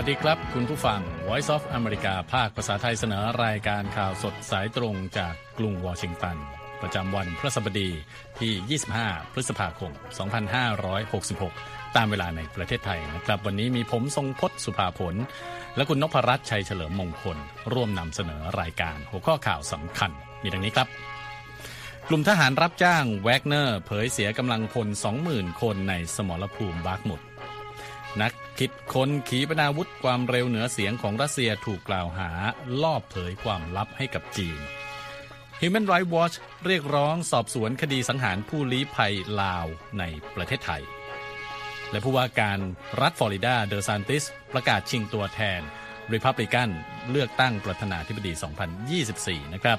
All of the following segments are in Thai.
สวัสดีครับ คุณผู้ฟัง Voice of America ภาคภาษาไทยเสนอรายการข่าวสดสายตรงจากกรุงวอชิงตัน ประจำวันพฤหัสบดีที่ 25 พฤษภาคม 2566 ตามเวลาในประเทศไทยนะครับ วันนี้มีผมทรงพศสุภาผล และคุณนพรัตน์ชัยเฉลิมมงคล ร่วมนำเสนอรายการ หัวข้อข่าวสำคัญ มีดังนี้ครับกลุ่มทหารรับจ้างแวกเนอร์เผยเสียกำลังพล 20,000 คนในสมรภูมิบากมุด นัก คิดค้นขีปนาวุธความเร็วเหนือเสียงของรัสเซียถูกกล่าวหา ลอบเผยความลับให้กับจีน Human Rights Watch เรียกร้องสอบสวนคดีสังหารผู้ลี้ภัยลาวในประเทศไทย และผู้ว่าการรัฐฟลอริดาเดอซานติส ประกาศชิงตัวแทนริพับลิกันเลือกตั้งประธานาธิบดี 2024 นะครับ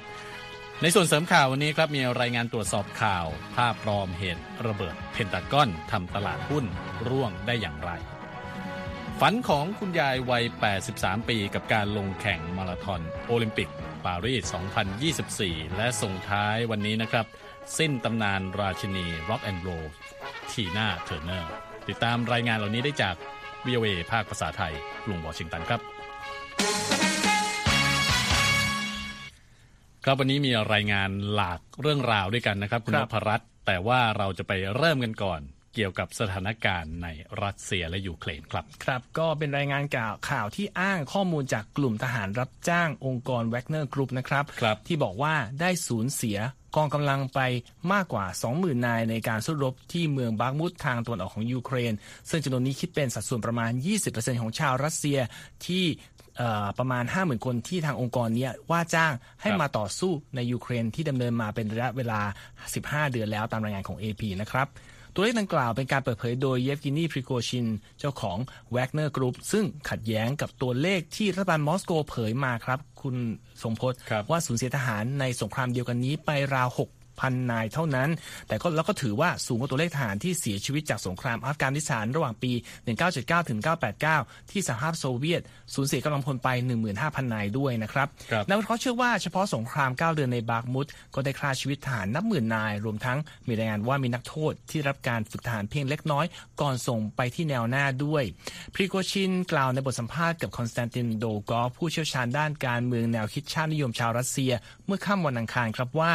ในส่วนเสริมข่าววันนี้ครับมีรายงานตรวจสอบข่าว ภาพปลอมเหตุระเบิดเพนตากอนทำตลาดหุ้นร่วงได้อย่างไร ฝันของคุณยายวัย 83 ปีกับการลงแข่งมาราธอนโอลิมปิก ปารีส 2024 และส่งท้ายวันนี้นะครับ สิ้นตำนานราชินีร็อกแอนด์โรล ทีน่าเทอร์เนอร์ ติดตามรายงานเหล่านี้ได้จาก VOA ภาคภาษาไทยกรุงวอชิงตันครับ ครับวันนี้มีรายงานหลากเรื่องราวด้วยกันนะครับ คุณครันบพรัตน์แต่ว่าเราจะไปเริ่มกันก่อน เกี่ยวกับสถานการณ์ในรัสเซียและยูเครนครับ ครับ ก็เป็นรายงานข่าวข่าวที่อ้างข้อมูลจากกลุ่มทหารรับจ้างองค์กรแวกเนอร์กรุ๊ปนะครับครับที่บอกว่าได้สูญเสียกองกำลังไปมากกว่า 20,000 นายในการสู้รบที่เมืองบาร์กมุดทางตะวันออกของยูเครน ซึ่งจำนวนนี้คิดเป็นสัดส่วนประมาณ 20%ของชาวรัสเซียที่เอ่อประมาณ 50,000 คนที่ทางองค์กรเนี้ยว่าจ้างให้ครับมาต่อสู้ในยูเครนที่ดำเนินมาเป็นระยะเวลา 15 เดือนแล้วตามรายงานของ AP นะครับ ตัวเลขดังกล่าวเป็นการเปิดเผยโดยเยฟกินีพริโกชิน เจ้าของ Wagner Group ซึ่งขัดแย้งกับตัวเลขที่รัฐบาลมอสโกเผยมาครับ คุณสมพศครับว่าสูญเสียทหารในสงครามเดียวกันนี้ไปราว6 พันนายเท่านั้น แต่ก็แล้วก็ถือว่าสูงกว่าตัวเลขทหารที่เสียชีวิตจากสงครามอัฟกานิสถานระหว่างปี 1979ถึง 1989 ที่สหภาพโซเวียต สูญเสียกำลังพลไป 15,000 นายด้วยนะครับครับนักวิเคราะห์เชื่อว่าเฉพาะสงคราม 9 เดือนในบาร์กมุดก็ได้ฆ่าชีวิตทหารนับหมื่นนาย รวมทั้งมีรายงานว่ามีนักโทษที่รับการฝึกทหารเพียงเล็กน้อยก่อนส่งไปที่แนวหน้าด้วยพริโกชินกล่าวในบทสัมภาษณ์กับคอนสแตนตินโดกอฟผู้เชี่ยวชาญด้านการเมืองแนวคิดชาตินิยมชาวรัสเซีย เมื่อค่ำวันอังคารครับว่า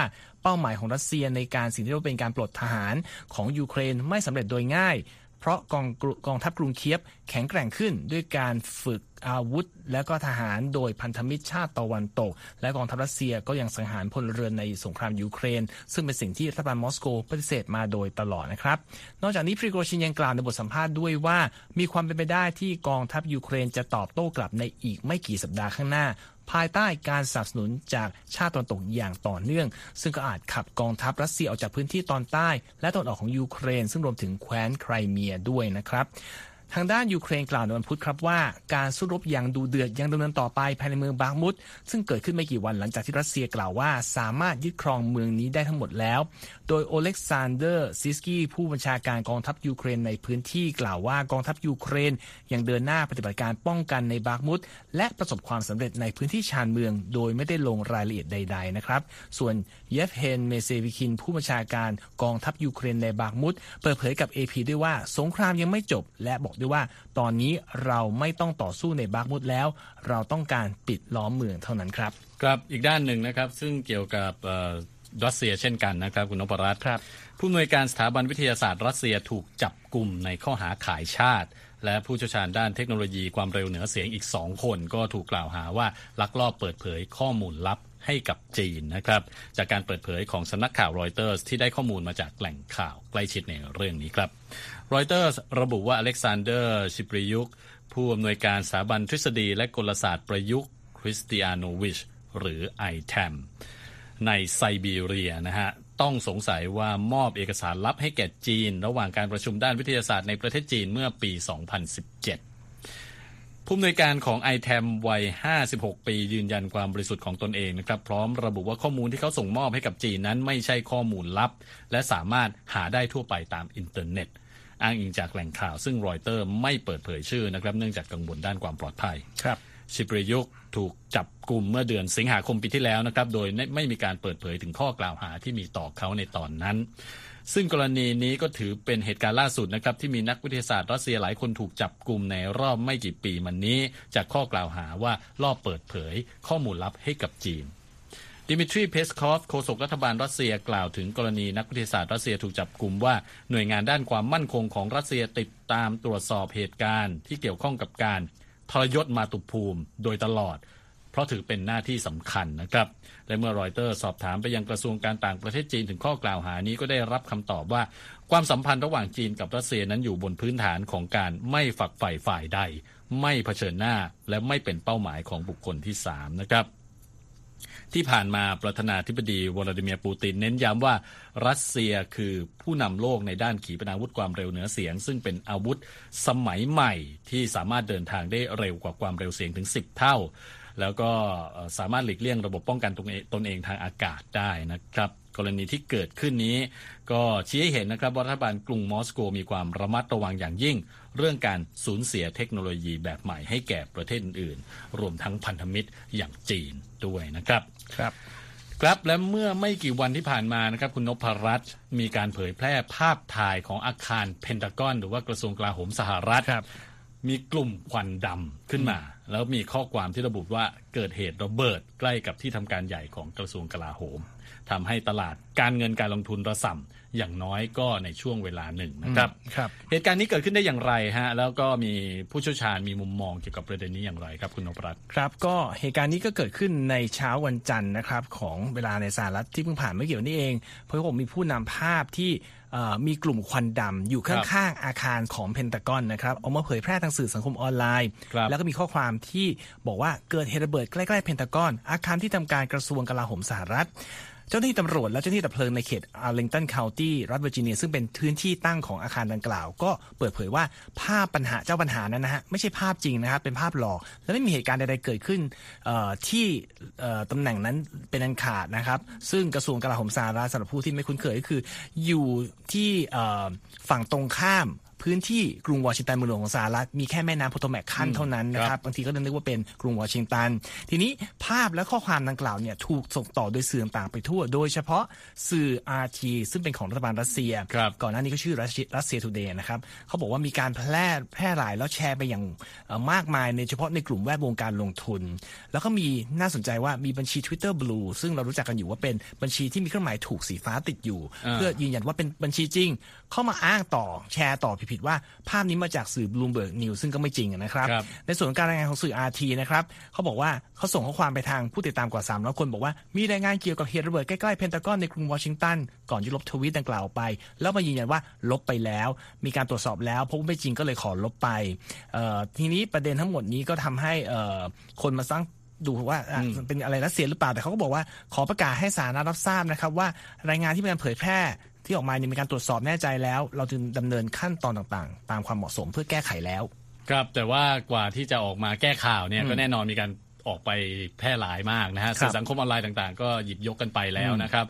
เป้าหมายของรัสเซียในการสิ่งที่เรียกว่าเป็นการปลดทหารของยูเครนไม่สำเร็จโดยง่าย เพราะกองกรุกองทัพกรุงเคียบแข็งแกร่งขึ้นด้วยการฝึกอาวุธ และก็ทหารโดยพันธมิตรชาติตะวันตก และกองทัพรัสเซียก็ยังสังหารพลเรือนในสงครามยูเครน ซึ่งเป็นสิ่งที่รัฐบาลมอสโกปฏิเสธมาโดยตลอดนะครับ นอกจากนี้พริโกชินยังกล่าวในบทสัมภาษณ์ด้วยว่า มีความเป็นไปได้ที่กองทัพยูเครนจะตอบโต้กลับในอีกไม่กี่สัปดาห์ข้างหน้า ภายใต้การสนับสนุนจากชาติตะวันตกอย่างต่อเนื่อง ซึ่งก็อาจขับกองทัพรัสเซียออกจากพื้นที่ตอนใต้ และตะวันออกของยูเครน ซึ่งรวมถึงแคว้นไครเมียด้วยนะครับทางด้านยูเครนกล่าวในวันพุธครับว่าการสู้รบอย่างดุเดือดยังดำเนินต่อไปภายในเมืองบัคมุตซึ่งเกิดขึ้นไม่กี่วันหลังจากที่รัสเซียกล่าวว่า สามารถยึดครองเมืองนี้ได้ทั้งหมดแล้ว โดยโอเล็กซานเดอร์ เซียร์สกีผู้บัญชาการกองทัพยูเครนในพื้นที่กล่าวว่ากองทัพยูเครน ยังเดินหน้าปฏิบัติการป้องกันในบัคมุตและประสบความสำเร็จในพื้นที่ชานเมือง โดยไม่ได้ลงรายละเอียดใด ๆ นะครับ ส่วนเยฟเฮนเมเซวิคิน ผู้บัญชาการกองทัพยูเครนในบัคมุตเปิดเผยกับ AP ด้วยว่าสงครามยังไม่จบ และบอกด้วยว่า ตอนนี้เราไม่ต้องต่อสู้ในบัคมุตแล้ว เราต้องการปิดล้อมเมืองเท่านั้นครับครับอีกด้านหนึ่งนะครับซึ่งเกี่ยวกับ รัสเซียเช่นกันนะครับ คุณนพรัตน์ครับผู้อำนวยการสถาบันวิทยาศาสตร์รัสเซียถูกจับกลุ่มในข้อหาขายชาติ และผู้เชี่ยวชาญด้านเทคโนโลยีความเร็วเหนือเสียงอีกสองคน ก็ถูกกล่าวหาว่าลักลอบเปิดเผยข้อมูลลับให้กับจีนนะครับ จากการเปิดเผยของสำนักข่าวรอยเตอร์สที่ได้ข้อมูลมาจากแหล่งข่าวใกล้ชิดในเรื่องนี้ครับรอยเตอร์สระบุว่าอเล็กซานเดอร์ชิปลิยุกผู้อำนวยการสถาบันทฤษฎีและกลศาสตร์ประยุกต์คริสติอาโนวิชหรือ ITAM ในไซบีเรียนะฮะต้องสงสัยว่ามอบเอกสารลับให้แก่จีน ระหว่างการประชุมด้านวิทยาศาสตร์ในประเทศจีนเมื่อปี 2017 ผู้อำนวยการของ ITAM วัย 56 ปียืนยันความบริสุทธิ์ของตนเองนะครับพร้อมระบุว่าข้อมูลที่เขาส่งมอบให้กับจีนนั้นไม่ใช่ข้อมูลลับ และสามารถหาได้ทั่วไปตามอินเทอร์เน็ต อ้างอิงจากแหล่งข่าวซึ่งรอยเตอร์ไม่เปิดเผยชื่อนะครับเนื่องจากกังวลด้านความปลอดภัยครับ ชิปรยุกถูกจับกลุ่มเมื่อเดือนสิงหาคมปีที่แล้วนะครับ โดยไม่มีการเปิดเผยถึงข้อกล่าวหาที่มีต่อเขาในตอนนั้น ซึ่งกรณีนี้ก็ถือเป็นเหตุการณ์ล่าสุดนะครับ ที่มีนักวิทยาศาสตร์รัสเซียหลายคนถูกจับกลุ่มในรอบไม่กี่ปีมานี้ จากข้อกล่าวหาว่าลอบเปิดเผยข้อมูลลับให้กับจีนดิมิทรี เพสคอฟ โฆษกรัฐบาลรัสเซียกล่าวถึงกรณีนักวิทยาศาสตร์รัสเซียถูกจับกลุ่มว่าหน่วยงานด้านความมั่นคงของรัสเซียติดตามตรวจสอบเหตุการณ์ที่เกี่ยวข้องกับการ ทรยศมาตุภูมิโดยตลอด เพราะถือเป็นหน้าที่สำคัญนะครับ และเมื่อรอยเตอร์สอบถามไปยังกระทรวงการต่างประเทศจีนถึงข้อกล่าวหานี้ก็ได้รับคำตอบว่า ความสัมพันธ์ระหว่างจีนกับรัสเซียนั้นอยู่บนพื้นฐานของการไม่ฝักใฝ่ฝ่ายใด ไม่เผชิญหน้าและไม่เป็นเป้าหมายของบุคคลที่สามนะครับ ที่ผ่านมาประธานาธิบดีวลาดิเมียร์ปูตินเน้นย้ำว่ารัสเซียคือผู้นำโลกในด้านขีปนาวุธความเร็วเหนือเสียง ซึ่งเป็นอาวุธสมัยใหม่ที่สามารถเดินทางได้เร็วกว่าความเร็วเสียงถึง 10 เท่า แล้วก็สามารถหลีกเลี่ยงระบบป้องกันตนเองทางอากาศได้นะครับกรณีที่เกิดขึ้นนี้ ก็ชี้ให้เห็นนะครับว่ารัฐบาลกรุงมอสโกมีความระมัดระวังอย่างยิ่ง เรื่องการสูญเสียเทคโนโลยีแบบใหม่ให้แก่ประเทศอื่นๆรวมทั้งพันธมิตรอย่างจีนด้วยนะครับครับครับและเมื่อไม่กี่วันที่ผ่านมานะครับคุณนพรัตน์มีการเผยแพร่ภาพถ่ายของอาคารเพนทากอน หรือว่ากระทรวงกลาโหมสหรัฐครับมีกลุ่มควันดำขึ้นมา แล้วมีข้อความที่ระบุว่าเกิดเหตุระเบิดใกล้กับที่ทำการใหญ่ของกระทรวงกลาโหมทำให้ตลาดการเงินการลงทุนระส่ำอย่างน้อยก็ในช่วงเวลาหนึ่งนะครับครับเหตุการณ์นี้เกิดขึ้นได้อย่างไรฮะแล้วก็มีผู้เชี่ยวชาญมีมุมมองเกี่ยวกับประเด็นนี้อย่างไรครับคุณนพรัตน์ครับก็เหตุการณ์นี้ก็เกิดขึ้นในเช้าวันจันทร์นะครับของเวลาในสหรัฐที่เพิ่งผ่านไม่กี่วันนี้เอง เพราะผมมีผู้นำภาพที่เอ่อมีกลุ่มควันดำอยู่ข้างๆอาคารของเพนตากอนนะครับเอามาเผยแพร่ทางสื่อสังคมออนไลน์ครับแล้วก็มีข้อความที่บอกว่าเกิดเหตุระเบิดใกล้ๆเพนตากอน อาคารที่ทำการกระทรวงกลาโหมสหรัฐเจ้าหน้าที่ตำรวจและเจ้าหน้าที่ดับเพลิงในเขตอาร์ลิงตันเคาน์ตี้รัฐเวอร์จิเนียซึ่งเป็นพื้นที่ตั้งของอาคารดังกล่าว ก็เปิดเผยว่าภาพปัญหาเจ้าปัญหานั้นนะฮะไม่ใช่ภาพจริงนะครับเป็นภาพหลอก และไม่มีเหตุการณ์ใดๆเกิดขึ้นที่ตำแหน่งนั้นเป็นอันขาดนะครับ ซึ่งกระทรวงกลาโหมสหรัฐสำหรับผู้ที่ไม่คุ้นเคยก็คือ อยู่ที่ฝั่งตรงข้าม พื้นที่กรุงวอชิงตันเมืองหลวงของสหรัฐมีแค่แม่น้ำโพโตแมกขั้นเท่านั้นนะคครัรับบบางทีก็นึกว่าเป็นกรุงวอชิงตัน ทีนี้ภาพและข้อความดังกล่าวเนี่ยถูกส่งต่อโดยสื่อต่างๆไปทั่ว โดยเฉพาะสื่อ RT ซึ่งเป็นของรัฐบาลรัสเซียครับก่อนหน้านี้ก็ชื่อรัสเซียทูเดย์นะครับเขาบอกว่ามีการแพร่แพร่หลายแล้วแชร์ไปอย่างเอ่อมากมายในเฉพาะในกลุ่มแวดวงการลงทุน แล้วก็มีน่าสนใจว่ามีบัญชี Twitter Blue ซึ่งเรารู้จักกันอยู่ว่าเป็นบัญชีที่มีเครื่องหมายถูกสีฟ้าติดอยู่อ่าเพื่อยืนยันว่าเป็นบัญชีจริง เข้ามาอ้างต่อแชร์ต่อผิดๆว่าภาพนี้มาจากสื่อ Bloomberg News ซึ่งก็ไม่จริงนะครับครับในส่วนของการรายงานของสื่อ RT นะครับเขาบอกว่าเขาส่งข้อความไปทางผู้ติดตามกว่า300คนบอกว่ามีรายงานเกี่ยวกับเหตุระเบิดใกล้ๆเพนตากอนในกรุงวอชิงตันก่อนจะลบทวีตดังกล่าวออกไป แล้วมายืนยันว่าลบไปแล้ว มีการตรวจสอบแล้วพบว่าไม่จริงก็เลยขอลบไปเอ่อทีนี้ประเด็นทั้งหมดนี้ก็ทำให้เอ่อคนมาสร้างดูว่าอะเป็นอะไรรัสเซียหรือเปล่าแต่เขาก็บอกว่าขอประกาศให้สาธารณะรับทราบนะครับว่ารายงานที่มีการเผยแพร่ ที่ออกมาเนี่ยมีการตรวจสอบแน่ใจแล้ว เราจึงดำเนินขั้นตอนต่างๆ ตามความเหมาะสมเพื่อแก้ไขแล้ว ครับแต่ว่ากว่าที่จะออกมาแก้ข่าวเนี่ยก็แน่นอนมีการออกไปแพร่หลายมากนะฮะครับสื่อสังคมออนไลน์ต่างๆ ก็หยิบยกกันไปแล้วนะครับ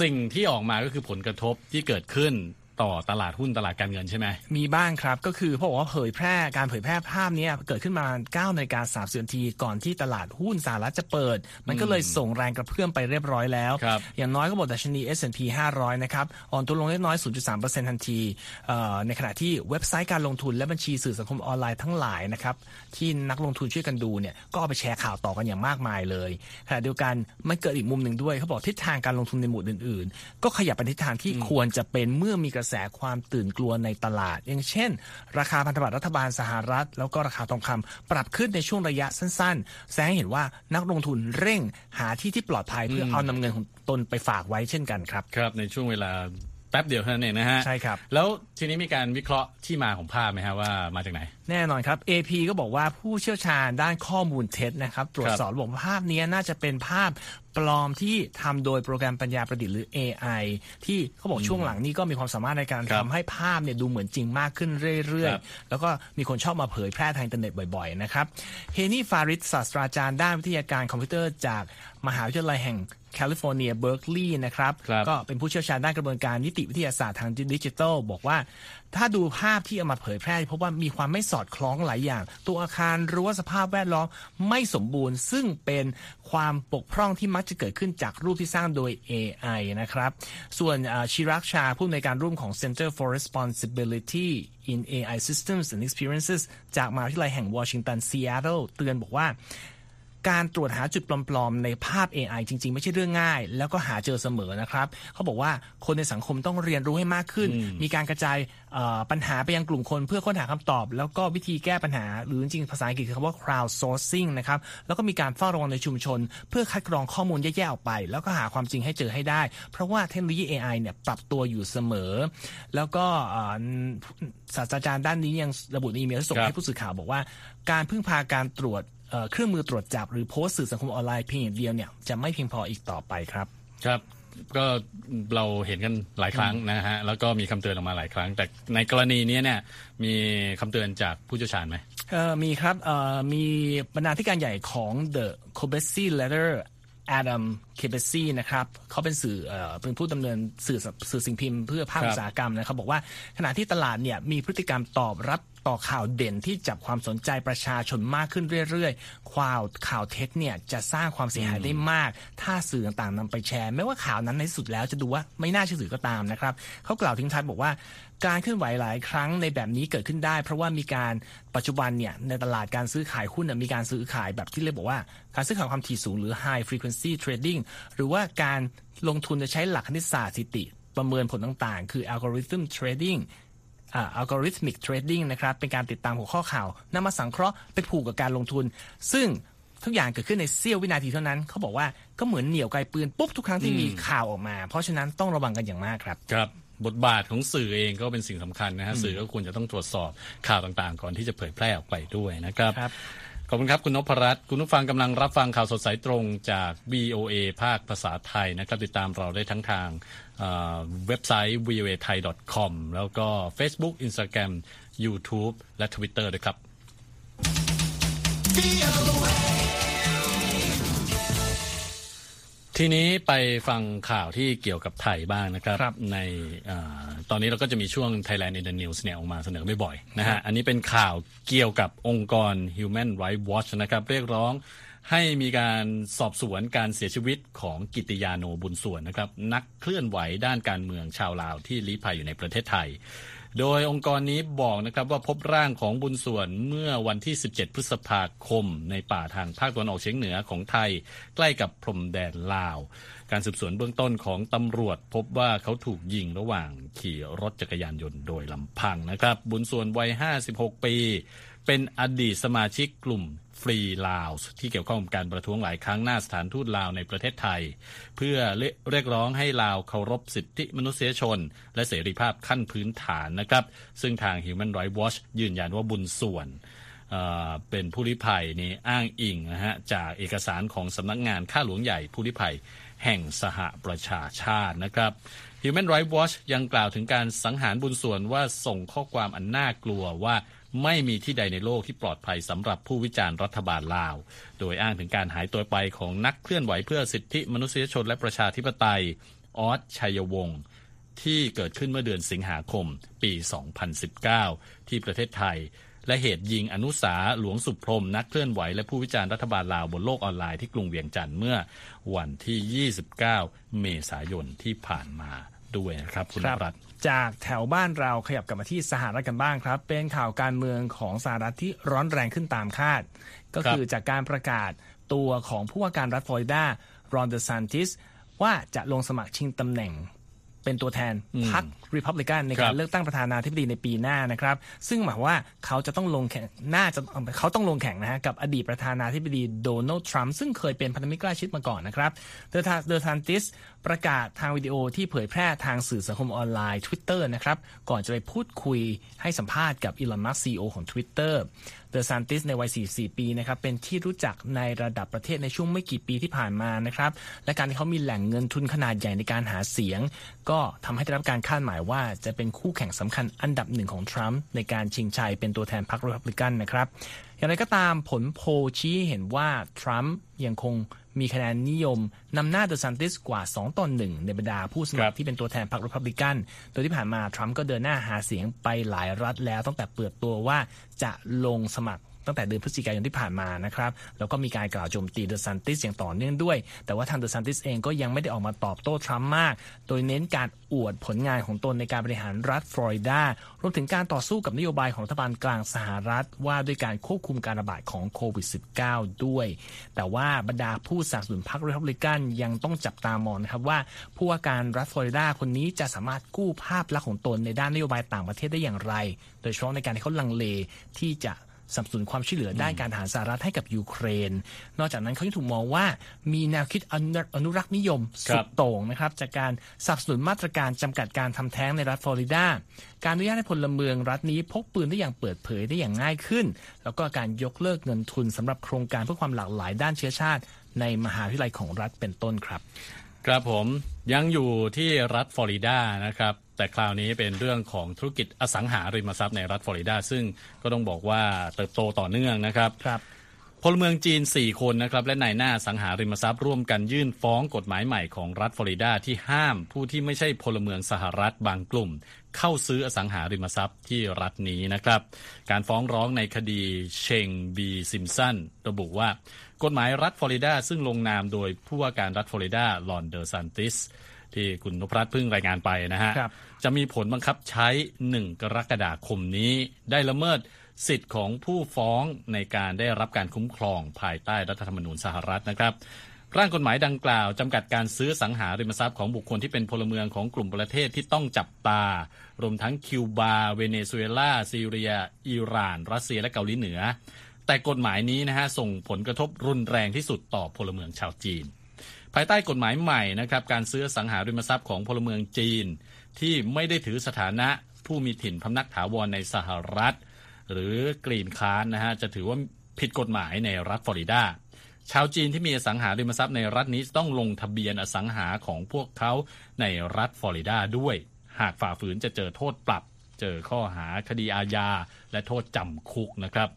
สิ่งที่ออกมาก็คือผลกระทบที่เกิดขึ้น ต่อตลาดหุ้นตลาดการเงินใช่ไหมมีบ้างครับก็คือเพราะว่าเผยแพร่การเผยแพร่ภาพเนี้ยเกิดขึ้นมา9นาฬิกา30นาทีก่อนที่ตลาดหุ้นสหรัฐจะเปิด มันก็เลยส่งแรงกระเพื่อมไปเรียบร้อยแล้วครับอย่างน้อยก็บอกดัชนี S&P 500 นะครับอ่อนตัวลงเล็กน้อย 0.3%ทันทีเอ่อในขณะที่เว็บไซต์การลงทุนและบัญชีสื่อสังคมออนไลน์ทั้งหลายนะครับที่นักลงทุนช่วยกันดูเนี่ยก็เอาไปแชร์ข่าวต่อกันอย่างมากมายเลยขณะเดียวกันมันเกิดอีกมุมหนึ่งด้วยเขาบอกทิศทางการลงทุนในหมวดอื่น ๆ ก็ขยับไปทิศทางที่ควรจะเป็นเมื่อมีกระแสความตื่นกลัวในตลาด อย่างเช่น ราคาพันธบัตรรัฐบาลสหรัฐ แล้วก็ราคาทองคำปรับขึ้นในช่วงระยะสั้นๆ แสดงให้เห็นว่านักลงทุนเร่งหาที่ที่ปลอดภัยเพื่อเอานำเงินของตนไปฝากไว้เช่นกันครับ ครับในช่วงเวลาแป๊บเดียวเท่านั้นเองนะฮะ ใช่ครับ แล้วทีนี้มีการวิเคราะห์ที่มาของภาพไหมฮะว่ามาจากไหน แน่นอนครับ AP ก็บอกว่าผู้เชี่ยวชาญด้านข้อมูลเท็จนะครับ ตรวจสอบบอกว่าภาพนี้น่าจะเป็นภาพปลอมที่ทำโดยโปรแกรมปัญญาประดิษฐ์หรือ AI ที่เขาบอกช่วงหลังนี้ก็มีความสามารถในการครับทำให้ภาพเนี่ยดูเหมือนจริงมากขึ้นเรื่อยครับๆแล้วก็มีคนชอบมาเผยแพร่ทางอินเทอร์เน็ตบ่อยๆนะครับเฮนี่ฟาริดศาสตราจารย์ด้านวิทยาการคอมพิวเตอร์จากมหาวิทยาลัยแห่งแคลิฟอร์เนียเบิร์กลีย์นะครับครับก็เป็นผู้เชี่ยวชาญด้านกระบวนการนิติวิทยาศาสตร์ทางดิจิทัล บอกว่าถ้าดูภาพที่เอามาเผยแพร่พบว่ามีความไม่สอดคล้องหลายอย่าง ตัวอาคารรั้วสภาพแวดล้อมไม่สมบูรณ์ ซึ่งเป็นความบกพร่องที่มักจะเกิดขึ้นจากรูปที่สร้างโดย AI นะครับส่วนชิรักชาห์ ผู้อำนวยการร่วมของ Center for Responsibility in AI Systems and Experiences จากมหาวิทยาลัยแห่งวอชิงตันซีแอตเทิลเตือนบอกว่า การตรวจหาจุดปลอมๆในภาพ AI จริง ๆ ไม่ใช่เรื่องง่าย แล้วก็หาเจอเสมอนะครับเขาบอกว่าคนในสังคมต้องเรียนรู้ให้มากขึ้น มีการกระจายปัญหาไปยังกลุ่มคนเพื่อค้นหาคำตอบ แล้วก็วิธีแก้ปัญหา หรือจริงๆภาษาอังกฤษคือคำว่า crowd sourcing นะครับแล้วก็มีการเฝ้าระวังในชุมชน เพื่อคัดกรองข้อมูลแย่ๆออกไป แล้วก็หาความจริงให้เจอให้ได้ เพราะว่าเทคโนโลยี AI เนี่ยปรับตัวอยู่เสมอ แล้วก็ศาสตราจารย์ด้านนี้ยังระบุในอีเมลส่งให้ผู้สื่อข่าวบอกว่า การพึ่งพาการตรวจ เครื่องมือตรวจจับหรือโพสต์สื่อสังคมออนไลน์เพียงอย่างเดียวเนี่ยจะไม่เพียงพออีกต่อไปครับ ครับก็เราเห็นกันหลายครั้งนะฮะแล้วก็มีคำเตือนออกมาหลายครั้ง แต่ในกรณีนี้เนี่ยมีคำเตือนจากผู้เชี่ยวชาญไหมเออมีครับเออมีบรรณาธิการใหญ่ของ The c o b e s s y Letter แอดัม เคเบซี่นะครับเขาเป็นสื่อเป็นผู้ดำเนินสื่อสื่อสิ่งพิมพ์เพื่อภาคอุตสาหกรรมนะครับบอกว่าขณะที่ตลาดเนี่ยมีพฤติกรรมตอบรับ ต่อข่าวเด่นที่จับความสนใจประชาชนมากขึ้นเรื่อยๆข่าวข่าวเท็จเนี่ยจะสร้างความเสียหายได้มาก ถ้าสื่อต่างๆนำไปแชร์ ไม่ว่าข่าวนั้นในสุดแล้วจะดูว่าไม่น่าเชื่อถือก็ตามนะครับเขากล่าวทิ้งท้ายบอกว่าการเคลื่อนไหวหลายครั้งในแบบนี้เกิดขึ้นได้ เพราะว่ามีการปัจจุบันเนี่ยในตลาดการซื้อขายหุ้นมีการซื้อขายแบบที่เรียกบอกว่า การซื้อขายความถี่สูงหรือ high frequency trading หรือว่าการลงทุนจะใช้หลักคณิตศาสตร์สถิติ ประเมินผลต่างๆ คือ algorithm trading อ่า algorithmic trading นะครับเป็นการติดตามหัวข้อข่าวนำมาสังเคราะห์ไปผูกกับการลงทุน ซึ่งทุกอย่างเกิดขึ้นในเสี้ยววินาทีเท่านั้นเขาบอกว่าก็เหมือนเหนี่ยวไกลปืนปุ๊บทุกครั้งที่มีข่าวออกมา เพราะฉะนั้นต้องระวังกันอย่างมากครับครับบทบาทของสื่อเองก็เป็นสิ่งสำคัญนะฮะสื่อก็ควรจะต้องตรวจสอบข่าวต่างๆ ก่อนที่จะเผยแพร่ออกไปด้วยนะครับรบ ขอบคุณครับ คุณนพรัตน์คุณผู้ฟังกำลังรับฟังข่าวสดสายตรงจาก VOA ภาคภาษาไทยนะครับ ติดตามเราได้ทั้งทางเว็บไซต์ voa thai com แล้วก็ Facebook Instagram YouTube และ Twitter ด้วยครับ ทีนี้ไปฟังข่าวที่เกี่ยวกับไทยบ้างนะครับรบในอตอนนี้เราก็จะมีช่วง Thailand in the News เนี่ยออกมาเสนอบ่อยๆนะฮะอันนี้เป็นข่าวเกี่ยวกับองค์กร Human Rights Watch นะครับ เรียกร้องให้มีการสอบสวนการเสียชีวิตของกิติยาโนบุญส่วนนะครับ นักเคลื่อนไหวด้านการเมืองชาวลาวที่ลี้ภัยอยู่ในประเทศไทย โดยองค์กรนี้บอกนะครับว่าพบร่างของบุญส่วนเมื่อวันที่ 17 พฤษภาคม ในป่าทางภาคตะวันออกเฉียงเหนือของไทย ใกล้กับพรมแดนลาว การสืบสวนเบื้องต้นของตำรวจ พบว่าเขาถูกยิงระหว่างขี่รถจักรยานยนต์โดยลำพังนะครับ บุญส่วนวัย 56 ปี เป็นอดีตสมาชิกกลุ่ม ฟรีลาวที่เกี่ยวข้องกับการประท้วงหลายครั้งหน้าสถานทูตลาวในประเทศไทย เพื่อเรียกร้องให้ลาวเคารพสิทธิมนุษยชน และเสรีภาพขั้นพื้นฐานนะครับ ซึ่งทาง Human Rights Watch ยืนยันว่าบุญส่วนเป็นผู้ลี้ภัยนี่อ้างอิงนะฮะจากเอกสารของสำนักงานข้าหลวงใหญ่ผู้ลี้ภัยแห่งสหประชาชาตินะครับ Human Rights Watch ยังกล่าวถึงการสังหารบุญส่วนว่าส่งข้อความอันน่ากลัวว่า ไม่มีที่ใดในโลกที่ปลอดภัยสำหรับผู้วิจารณ์รัฐบาลลาว โดยอ้างถึงการหายตัวไปของนักเคลื่อนไหวเพื่อสิทธิมนุษยชนและประชาธิปไตยออสชัยวงศ์ที่เกิดขึ้นเมื่อเดือนสิงหาคมปี 2019 ที่ประเทศไทย และเหตุยิงอนุสาหลวงสุพรมนักเคลื่อนไหวและผู้วิจารณ์รัฐบาลลาวบนโลกออนไลน์ที่กรุงเวียงจันทร์เมื่อวันที่ 29 เมษายนที่ผ่านมาด้วยนะครับคุณรัต จากแถวบ้านเราขยับกลับมาที่สหรัฐกันบ้างครับ เป็นข่าวการเมืองของสหรัฐที่ร้อนแรงขึ้นตามคาด ก็คือจากการประกาศตัวของผู้ว่าการรัฐฟลอริดารอนเดอร์ซันติสว่าจะลงสมัครชิงตำแหน่ง เป็นตัวแทนพรรคริพับลิกันในการเลือกตั้งประธานาธิบดีในปีหน้านะครับ ซึ่งหมายว่าเขาจะต้องลงแข่งน่าจะเขาต้องลงแข่งนะฮะกับอดีตประธานาธิบดีโดนัลด์ทรัมป์ซึ่งเคยเป็นพันธมิตรใกล้ชิดมาก่อนนะครับเดอเดอซานติสประกาศทางวิดีโอที่เผยแพร่ทางสื่อสังคมออนไลน์ Twitter นะครับ ก่อนจะไปพูดคุยให้สัมภาษณ์กับอีลอนมัสก์ CEO ของ Twitter เดอซานติสในวัย 44 ปีนะครับเป็นที่รู้จักในระดับประเทศในช่วงไม่กี่ปีที่ผ่านมานะครับและการที่เขามีแหล่งเงินทุนขนาดใหญ่ในการหาเสียง ก็ทำให้ได้รับการคาดหมายว่าจะเป็นคู่แข่งสำคัญอันดับหนึ่งของทรัมป์ในการชิงชัยเป็นตัวแทนพรรครีพับลิกันนะครับอย่างไรก็ตามผลโพลชี้เห็นว่าทรัมป์ยังคง มีคะแนนนิยมนำหน้าเดอซานติสกว่า 2ต่อ1ในบรรดาผู้สมัครที่เป็นตัวแทนพรรครีพับลิกัน โดยที่ผ่านมาทรัมป์ก็เดินหน้าหาเสียงไปหลายรัฐแล้วตั้งแต่เปิดตัวว่าจะลงสมัคร ตั้งแต่เดือนพฤศจิกายนที่ผ่านมานะครับแล้วก็มีการกล่าวโจมตีเดอซานติสอย่างต่อเนื่องด้วย แต่ว่าทางเดอซานติสเองก็ยังไม่ได้ออกมาตอบโต้ทรัมป์มาก โดยเน้นการอวดผลงานของตนในการบริหารรัฐฟลอริดารวมถึงการต่อสู้กับนโยบายของรัฐบาลกลางสหรัฐ ว่าด้วยการควบคุมการระบาดของโควิด -19 ด้วย แต่ว่าบรรดาผู้สนับสนุนพรรครีพับลิกันยังต้องจับตามองนะครับว่าผู้ว่าการรัฐฟลอริดาคนนี้จะสามารถกู้ภาพลักษณ์ของตนในด้านนโยบายต่างประเทศได้อย่างไร โดยเฉพาะในการที่เขาลังเลที่จะ สนับสนุนความช่วยเหลือด้านการทหารสหรัฐให้กับยูเครน นอกจากนั้นเขายังถูกมองว่ามีแนวคิดอนุรักษ์นิยมสุดโต่งนะครับจากการสนับสนุนมาตรการจำกัดการทำแท้งในรัฐฟลอริดา การอนุญาตให้พลเมืองรัฐนี้พกปืนได้อย่างเปิดเผยได้อย่างง่ายขึ้น แล้วก็การยกเลิกเงินทุนสำหรับโครงการเพื่อความหลากหลายด้านเชื้อชาติ ในมหาวิทยาลัยของรัฐเป็นต้นครับ ครับผมยังอยู่ที่รัฐฟลอริดานะครับ แต่คราวนี้เป็นเรื่องของธุรกิจอสังหาริมทรัพย์ในรัฐฟลอริดา ซึ่งก็ต้องบอกว่าเติบโตต่อเนื่องนะครับครับพลเมืองจีน 4 คนนะครับและนายหน้าสังหาริมทรัพย์ร่วมกันยื่นฟ้องกฎหมายใหม่ของรัฐฟลอริดาที่ห้ามผู้ที่ไม่ใช่พลเมืองสหรัฐบางกลุ่ม เข้าซื้ออสังหาริมทรัพย์ที่รัฐนี้นะครับ การฟ้องร้องในคดี Shen v. Simpson ระบุว่ากฎหมายรัฐฟลอริดาซึ่งลงนามโดยผู้ว่าการรัฐฟลอริดาลอนเดอร์ซันติส ที่คุณนพรัตน์เพิ่งรายงานไปนะฮะ จะมีผลบังคับใช้ 1 กรกฎาคมนี้ ได้ละเมิดสิทธิ์ของผู้ฟ้องในการได้รับการคุ้มครองภายใต้รัฐธรรมนูญสหรัฐนะครับ ร่างกฎหมายดังกล่าวจำกัดการซื้ออสังหาริมทรัพย์ของบุคคลที่เป็นพลเมืองของกลุ่มประเทศที่ต้องจับตา รวมทั้งคิวบา เวเนซุเอลา ซีเรีย อิหร่าน รัสเซีย และเกาหลีเหนือ แต่กฎหมายนี้นะฮะส่งผลกระทบรุนแรงที่สุดต่อพลเมืองชาวจีน ภายใต้กฎหมายใหม่นะครับการซื้อสังหาริมทรัพย์ของพลเมืองจีน ที่ไม่ได้ถือสถานะผู้มีถิ่นพำนักถาวรในสหรัฐ หรือกรีนคานนะฮะจะถือว่าผิดกฎหมายในรัฐฟลอริดาชาวจีนที่มีอสังหาริมทรัพย์ในรัฐนี้ต้องลงทะเบียนอสังหาของพวกเขาในรัฐฟลอริดาด้วย หากฝ่าฝืนจะเจอโทษปรับ เจอข้อหาคดีอาญาและโทษจำคุกนะครับ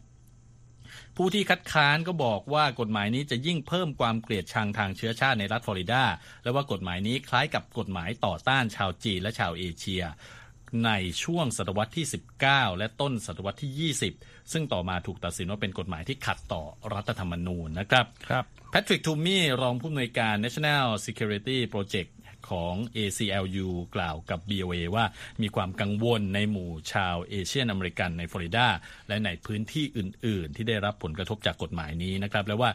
ผู้ที่คัดค้านก็บอกว่ากฎหมายนี้จะยิ่งเพิ่มความเกลียดชังทางเชื้อชาติในรัฐฟลอริดา และว่ากฎหมายนี้คล้ายกับกฎหมายต่อต้านชาวจีนและชาวเอเชีย ในช่วงศตวรรษที่ 19 และต้นศตวรรษที่ 20 ซึ่งต่อมาถูกตัดสินว่าเป็นกฎหมายที่ขัดต่อรัฐธรรมนูญนะครับครับแพทริกทูมี่รองผู้อำนวยการ National Security Project ของ ACLU กล่าวกับ BOA ว่ามีความกังวลในหมู่ชาวเอเชียนอเมริกันในฟลอริดาและในพื้นที่อื่น ๆ ที่ได้รับผลกระทบจากกฎหมายนี้นะครับ และว่า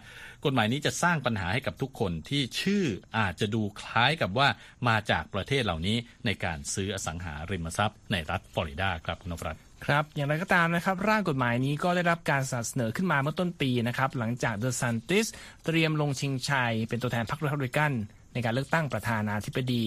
กฎหมายนี้จะสร้างปัญหาให้กับทุกคนที่ชื่ออาจจะดูคล้ายกับว่ามาจากประเทศเหล่านี้ในการซื้ออสังหาริมทรัพย์ในรัฐฟลอริดาครับคุณนรัตครับ อย่างไรก็ตามนะครับ ร่างกฎหมายนี้ก็ได้รับการเสนอขึ้นมาเมื่อต้นปีนะครับ หลังจากเดอซานติสเตรียมลงชิงชัยเป็นตัวแทนพรรครีพับลิกัน ในการเลือกตั้งประธานาธิบดี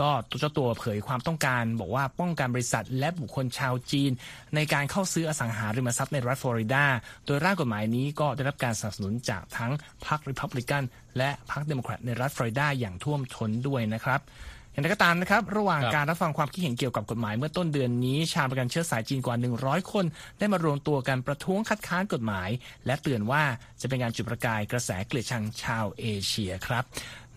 ก็ตัวเจ้าตัวเผยความต้องการบอกว่าป้องกันบริษัทและบุคคลชาวจีน ในการเข้าซื้ออสังหาริมทรัพย์ในรัฐฟลอริดา โดยร่างกฎหมายนี้ก็ได้รับการสนับสนุนจากทั้งพรรคริพับลิกันและพรรคเดโมแครตในรัฐฟลอริดาอย่างท่วมท้นด้วยนะครับอย่างไรก็ตามนะครับ ระหว่างการรับฟังความคิดเห็นเกี่ยวกับกฎหมายเมื่อต้นเดือนนี้ ชาวอเมริกันเชื้อสายจีนกว่า 100 คน ได้มารวมตัวกันประท้วงคัดค้านกฎหมาย และเตือนว่าจะเป็นการจุดประกายกระแสเกลียดชังชาวเอเชียครับ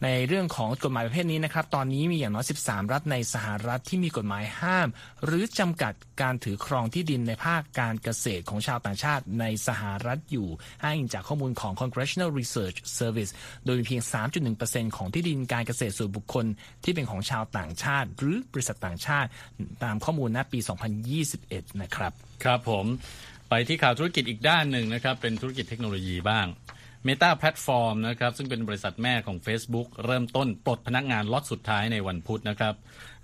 ในเรื่องของกฎหมายประเภทนี้นะครับ ตอนนี้มีอย่างน้อย 13 รัฐในสหรัฐที่มีกฎหมายห้าม หรือจำกัดการถือครองที่ดินในภาคการเกษตรของชาวต่างชาติในสหรัฐอยู่อ้างอิงจากข้อมูลของ Congressional Research Service โดยมีเพียง 3.1%ของที่ดินการเกษตรส่วนบุคคล ที่เป็นของชาวต่างชาติ หรือบริษัทต่างชาติ ตามข้อมูลณปี 2021 นะครับ ครับผม ไปที่ข่าวธุรกิจอีกด้านหนึ่งนะครับ เป็นธุรกิจเทคโนโลยีบ้าง Meta Platform นะครับซึ่งเป็นบริษัทแม่ของ Facebook เริ่มต้นปลดพนักงานล็อตสุดท้ายในวันพุธนะครับ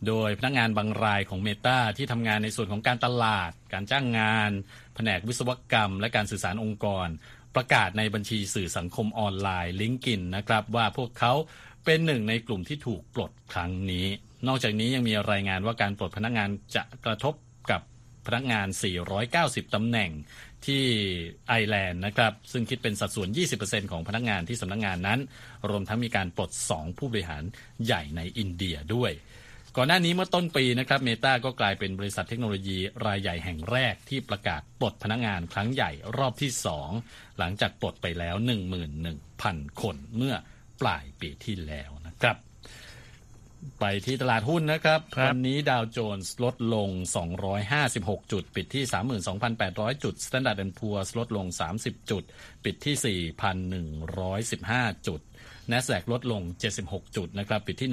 โดยพนักงานบางรายของ Meta ที่ทำงานในส่วนของการตลาด การจ้างงาน แผนกวิศวกรรม และการสื่อสารองค์กร ประกาศในบัญชีสื่อสังคมออนไลน์ลิงกินนะครับว่าพวกเขาเป็นหนึ่งในกลุ่มที่ถูกปลดครั้งนี้ นอกจากนี้ยังมีรายงานว่าการปลดพนักงานจะกระทบกับพนักงาน 490 ตำแหน่ง ที่ไอแลนด์นะครับ ซึ่งคิดเป็นสัดส่วน 20%ของพนักงานที่สำนักงงานนั้น รวมทั้งมีการปลด 2 ผู้บริหารใหญ่ในอินเดียด้วย ก่อนหน้านี้เมื่อต้นปีนะครับเมตาก็กลายเป็นบริษัทเทคโนโลยีรายใหญ่แห่งแรกที่ประกาศปลดพนักงงานครั้งใหญ่รอบที่สองหลังจากปลดไปแล้ว 11,000 คนเมื่อปลายปีที่แล้ว ไปที่ตลาดหุ้นนะครับรบวันนี้ดาวโจนส์ลดลง 256 จุด ปิดที่ 32,800 จุด Standard Poor's ลดลง 30 จุด ปิดที่ 4,115 จุด NASDAQ ลดลง 76 จุดนะครับปิดที่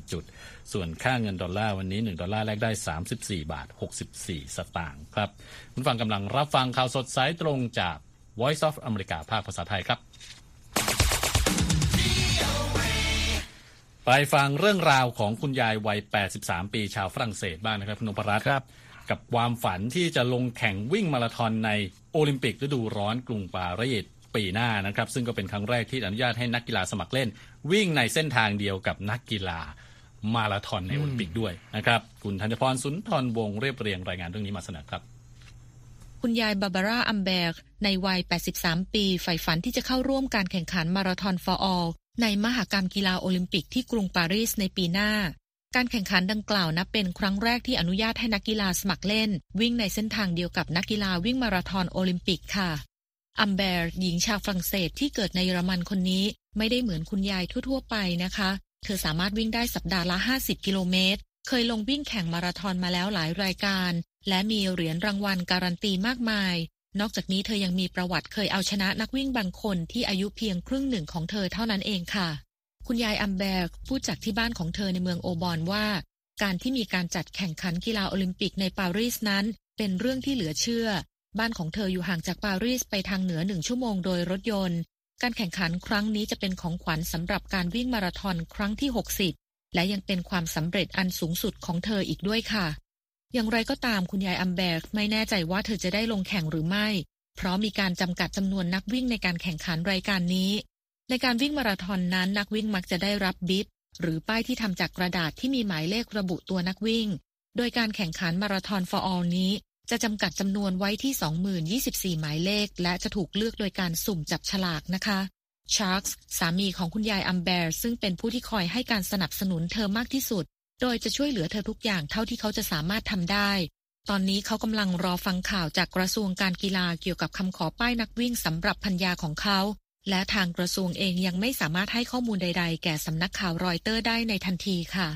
12,484 จุด ส่วนค่าเงินดอลลาร์วันนี้ 1 ดอลลาร์แลกได้ 34 บาท 64 สตางค์ครับ คุณฟังกำลังรับฟังข่าวสดสายตรงจาก Voice of America ภาคภาษาไทยครับ ไปฟังเรื่องราวของคุณยายวัย 83 ปีชาวฝรั่งเศสบ้างนะครับคุณนพรัตน์ครับกับความฝันที่จะลงแข่งวิ่งมาราธอนในโอลิมปิกฤดูร้อนกรุงปารีสปีหน้านะครับ ซึ่งก็เป็นครั้งแรกที่อนุญาตให้นักกีฬาสมัครเล่น วิ่งในเส้นทางเดียวกับนักกีฬามาราธอนในโอลิมปิกด้วยนะครับ คุณธัญพรสุนทรวงศ์เรียบเรียงรายงานเรื่องนี้มาเสนอครับคุณยายบาบาร่าอัมเบร์กในวัย 83 ปี ใฝ่ฝันที่จะเข้าร่วมการแข่งขัน Marathon for All ในมหกรรมกีฬาโอลิมปิกที่กรุงปารีสในปีหน้า การแข่งขันดังกล่าวนับเป็นครั้งแรกที่อนุญาตให้นักกีฬาสมัครเล่น วิ่งในเส้นทางเดียวกับนักกีฬาวิ่งมาราธอนโอลิมปิกค่ะ อัมเบร์หญิงชาวฝรั่งเศสที่เกิดในเยอรมันคนนี้ ไม่ได้เหมือนคุณยายทั่ว ๆ ไปนะคะ เธอสามารถวิ่งได้สัปดาห์ละ 50 กิโลเมตร เคยลงวิ่งแข่งมาราธอนมาแล้วหลายรายการ และมีเหรียญรางวัลการันตีมากมาย นอกจากนี้เธอยังมีประวัติเคยเอาชนะนักวิ่งบางคนที่อายุเพียงครึ่งหนึ่งของเธอเท่านั้นเองค่ะ คุณยายอัมเบร์พูดจากที่บ้านของเธอในเมืองโอบอนว่า การที่มีการจัดแข่งขันกีฬาโอลิมปิกในปารีสนั้น เป็นเรื่องที่เหลือเชื่อ บ้านของเธออยู่ห่างจากปารีสไปทางเหนือหนึ่งชั่วโมงโดยรถยนต์ การแข่งขันครั้งนี้จะเป็นของขวัญสำหรับการวิ่งมาราธอนครั้งที่ 60 และยังเป็นความสำเร็จอันสูงสุดของเธออีกด้วยค่ะ อย่างไรก็ตามคุณยายอัมเบกไม่แน่ใจว่าเธอจะได้ลงแข่งหรือไม่ เพราะมีการจำกัดจำนวนนักวิ่งในการแข่งขันรายการนี้ ในการวิ่งมาราธอนนั้นนักวิ่งมักจะได้รับบิบหรือป้ายที่ทำจากกระดาษที่มีหมายเลขระบุตัวนักวิ่ง โดยการแข่งขันมาราธอน for all นี้ จะจำกัดจำนวนไว้ที่20,024 หมายเลข และจะถูกเลือกโดยการสุ่มจับฉลากนะคะชาร์กส์สามีของคุณยายอัมเบร์ซึ่งเป็นผู้ที่คอยให้การสนับสนุนเธอมากที่สุด โดยจะช่วยเหลือเธอทุกอย่างเท่าที่เขาจะสามารถทำได้ ตอนนี้เขากำลังรอฟังข่าวจากกระทรวงการกีฬาเกี่ยวกับคำขอป้ายนักวิ่งสำหรับภรรยาของเขา และทางกระทรวงเองยังไม่สามารถให้ข้อมูลใด ๆ แก่สำนักข่าวรอยเตอร์ได้ในทันทีค่ะ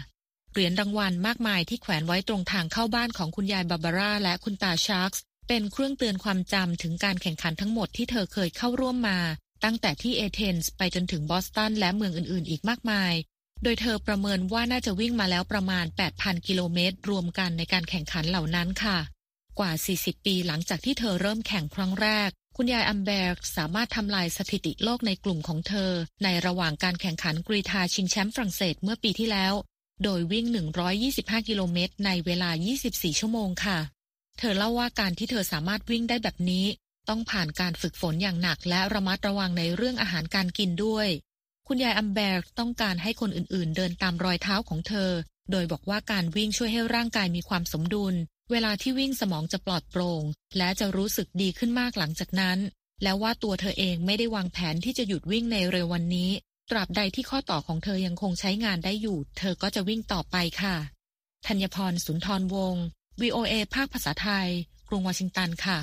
เหรียญรางวัลมากมายที่แขวนไว้ตรงทางเข้าบ้านของคุณยายบาบาร่าและคุณตาชาร์กส์เป็นเครื่องเตือนความจำถึงการแข่งขันทั้งหมดที่เธอเคยเข้าร่วมมา ตั้งแต่ที่เอเธนส์ไปจนถึงบอสตันและเมืองอื่นๆ อีกมากมาย โดยเธอประเมินว่าน่าจะวิ่งมาแล้วประมาณ 8,000 กิโลเมตร รวมกันในการแข่งขันเหล่านั้นค่ะ กว่า 40 ปีหลังจากที่เธอเริ่มแข่งครั้งแรก คุณยายอัมเบร์สามารถทำลายสถิติโลกในกลุ่มของเธอ ในระหว่างการแข่งขันกรีฑาชิงแชมป์ฝรั่งเศสเมื่อปีที่แล้ว โดยวิ่ง 125 กิโลเมตร ในเวลา 24 ชั่วโมงค่ะ เธอเล่าว่าการที่เธอสามารถวิ่งได้แบบนี้ ต้องผ่านการฝึกฝนอย่างหนักและระมัดระวังในเรื่องอาหารการกินด้วย คุณยายอัมเบร์ต้องการให้คนอื่นๆ เดินตามรอยเท้าของเธอ โดยบอกว่าการวิ่งช่วยให้ร่างกายมีความสมดุล เวลาที่วิ่งสมองจะปลอดโปร่ง และจะรู้สึกดีขึ้นมากหลังจากนั้น แล้วว่าตัวเธอเองไม่ได้วางแผนที่จะหยุดวิ่งในเร็ววันนี้ ตราบใดที่ข้อต่อของเธอยังคงใช้งานได้อยู่ เธอก็จะวิ่งต่อไปค่ะธัญพรสุนทรวงศ์ VOA ภาคภาษาไทย กรุงวอชิงตันค่ะ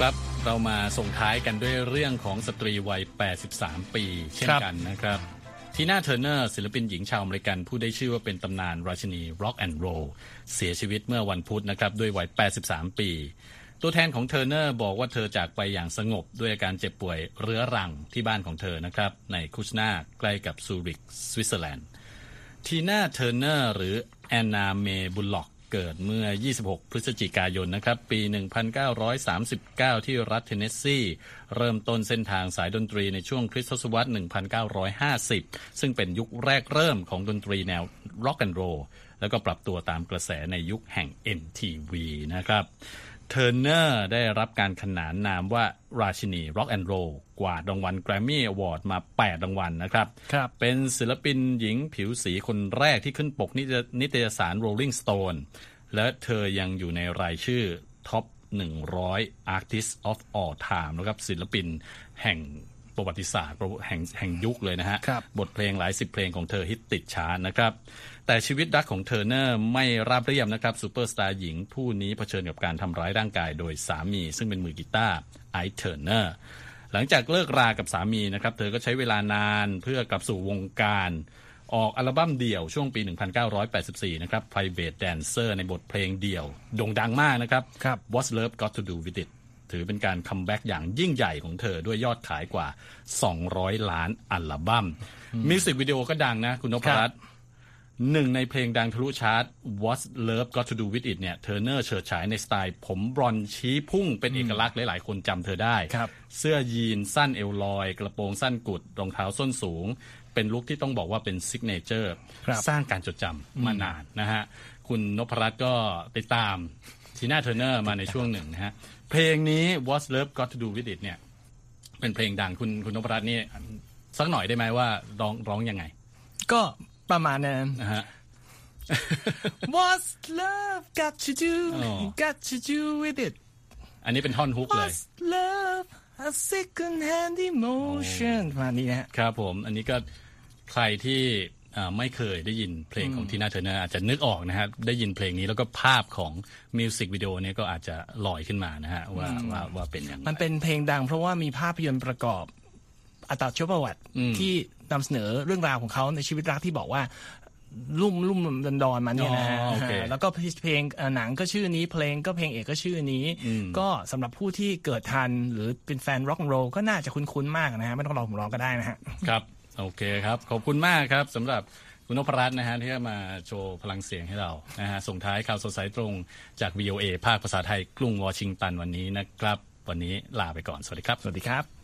ครับ เรามาส่งท้ายกันด้วยเรื่องของสตรีวัย 83 ปี เช่นกันนะครับทีน่าเทอร์เนอร์ศิลปินหญิงชาวอเมริกัน ผู้ได้ชื่อว่าเป็นตำนานราชินีร็อกแอนด์โรลเสียชีวิตเมื่อวันพุธนะครับด้วยวัย 83 ปี ตัวแทนของเทอร์เนอร์บอกว่าเธอจากไปอย่างสงบด้วยอาการเจ็บป่วยเรื้อรังที่บ้านของเธอนะครับ ในคุชนาใกล้กับซูริกสวิตเซอร์แลนด์ทีน่าเทอร์เนอร์หรือแอนนาเมบุลล็อก เกิดเมื่อ 26 พฤศจิกายนนะครับ ปี 1939 ที่รัฐเทนเนสซี เริ่มต้นเส้นทางสายดนตรีในช่วงคริสต์ทศวรรษ 1950 ซึ่งเป็นยุคแรกเริ่มของดนตรีแนวร็อกแอนด์โรลแล้วก็ปรับตัวตามกระแสในยุคแห่ง MTV นะครับ เทอร์เนอร์ได้รับการขนานนามว่าราชินีร็อกแอนด์โรลคว้ารางวัลแกรมมี่อวอร์ดมา 8 รางวัลนะครับรบเป็นศิลปินหญิงผิวสีคนแรกที่ขึ้นปกนิตยสาร Rolling Stone และเธอยังอยู่ในรายชื่อท็อป 100 Artist of All Time นะครับศิลปินแห่งประวัติศาสตร์แห่งแห่งยุคเลยนะฮะครับบทเพลงหลายสิบเพลงของเธอฮิตติดชาร์ตนะครับ แต่ชีวิตรักของเทอร์เนอร์ไม่ราบเรียบนะครับซูเปอร์สตาร์หญิงผู้นี้เผชิญกับการทำร้ายร่างกายโดยสามี ซึ่งเป็นมือกีตาร์ไอซ์เทอร์เนอร์หลังจากเลิกรากับสามีนะครับเธอก็ใช้เวลานานเพื่อกลับสู่วงการออกอัลบั้มเดี่ยวช่วงปี 1984 นะครับ Private Dancer ในบทเพลงเดี่ยวโด่งดังมากนะครับครับ What's Love Got to Do with It ถือเป็นการ comeback อย่างยิ่งใหญ่ของเธอด้วยยอดขายกว่า 200 ล้านอัลบั้มมิวสิกวิดีโอก็ดังนะคุณนพรัตน์ หนึ่งในเพลงดังทะลุชาร์ต What's Love Got to Do with It เนี่ยเทอร์เนอร์เฉิดฉายในสไตล์ผมบลอนด์ชี้ฟุ้งเป็นเอกลักษณ์หลาย ๆ คนจำเธอได้ครับเสื้อยีนส์สั้นเอวลอย กระโปรงสั้นกุด รองเท้าส้นสูง เป็นลุคที่ต้องบอกว่าเป็น signature ครับสร้างการจดจำมานานนะฮะ คุณนพรัตน์ก็ติดตามทีน่าเทอร์เนอร์มาในช่วงหนึ่งนะฮะ เพลงนี้ What's Love Got to Do with It เนี่ยเป็นเพลงดังคุณคุณนพรัตน์นี่สักหน่อยได้ไหมว่าร้องร้องยังไง ก็ ประมาณนั้นนะฮะ What's love got to do อ๋อ got to do with it อันนี้เป็นท่อนฮุกเลย What's love a second hand emotion ประมาณนี้นะฮะครับผมอันนี้ก็ใครที่อ่าไม่เคยได้ยินเพลงของทีน่าเทอร์เนอร์อาจจะนึกออกนะฮะได้ยินเพลงนี้แล้วก็ภาพของมิวสิกวิดีโอเนี่ยก็อาจจะลอยขึ้นมานะฮะว่าว่าว่าเป็นอย่างไรมันเป็นเพลงดังเพราะว่ามีภาพยนตร์ประกอบอัตชีวประวัติอืมที่ นำเสนอเรื่องราวของเขาในชีวิตรักที่บอกว่าลุ่มลุ่มดอนดอนๆมาเนี่ยนะฮะอ๋อโอเคแล้วก็เพลงเอ่อหนังก็ชื่อนี้เพลงก็เพลงเอกก็ชื่อนี้อืมก็สำหรับผู้ที่เกิดทันหรือเป็นแฟนร็อกโรลก็น่าจะคุ้นๆมากนะฮะไม่ต้องรอผมร้องก็ได้นะฮะครับโอเคครับ ขอบคุณมากครับสำหรับคุณนพรัตน์นะฮะที่มาโชว์พลังเสียงให้เรานะฮะส่งท้ายข่าวสดสายตรงจาก VOA ภาคภาษาไทยกรุงวอชิงตันวันนี้นะครับ วันนี้ลาไปก่อนสวัสดีครับ สวัสดีครับ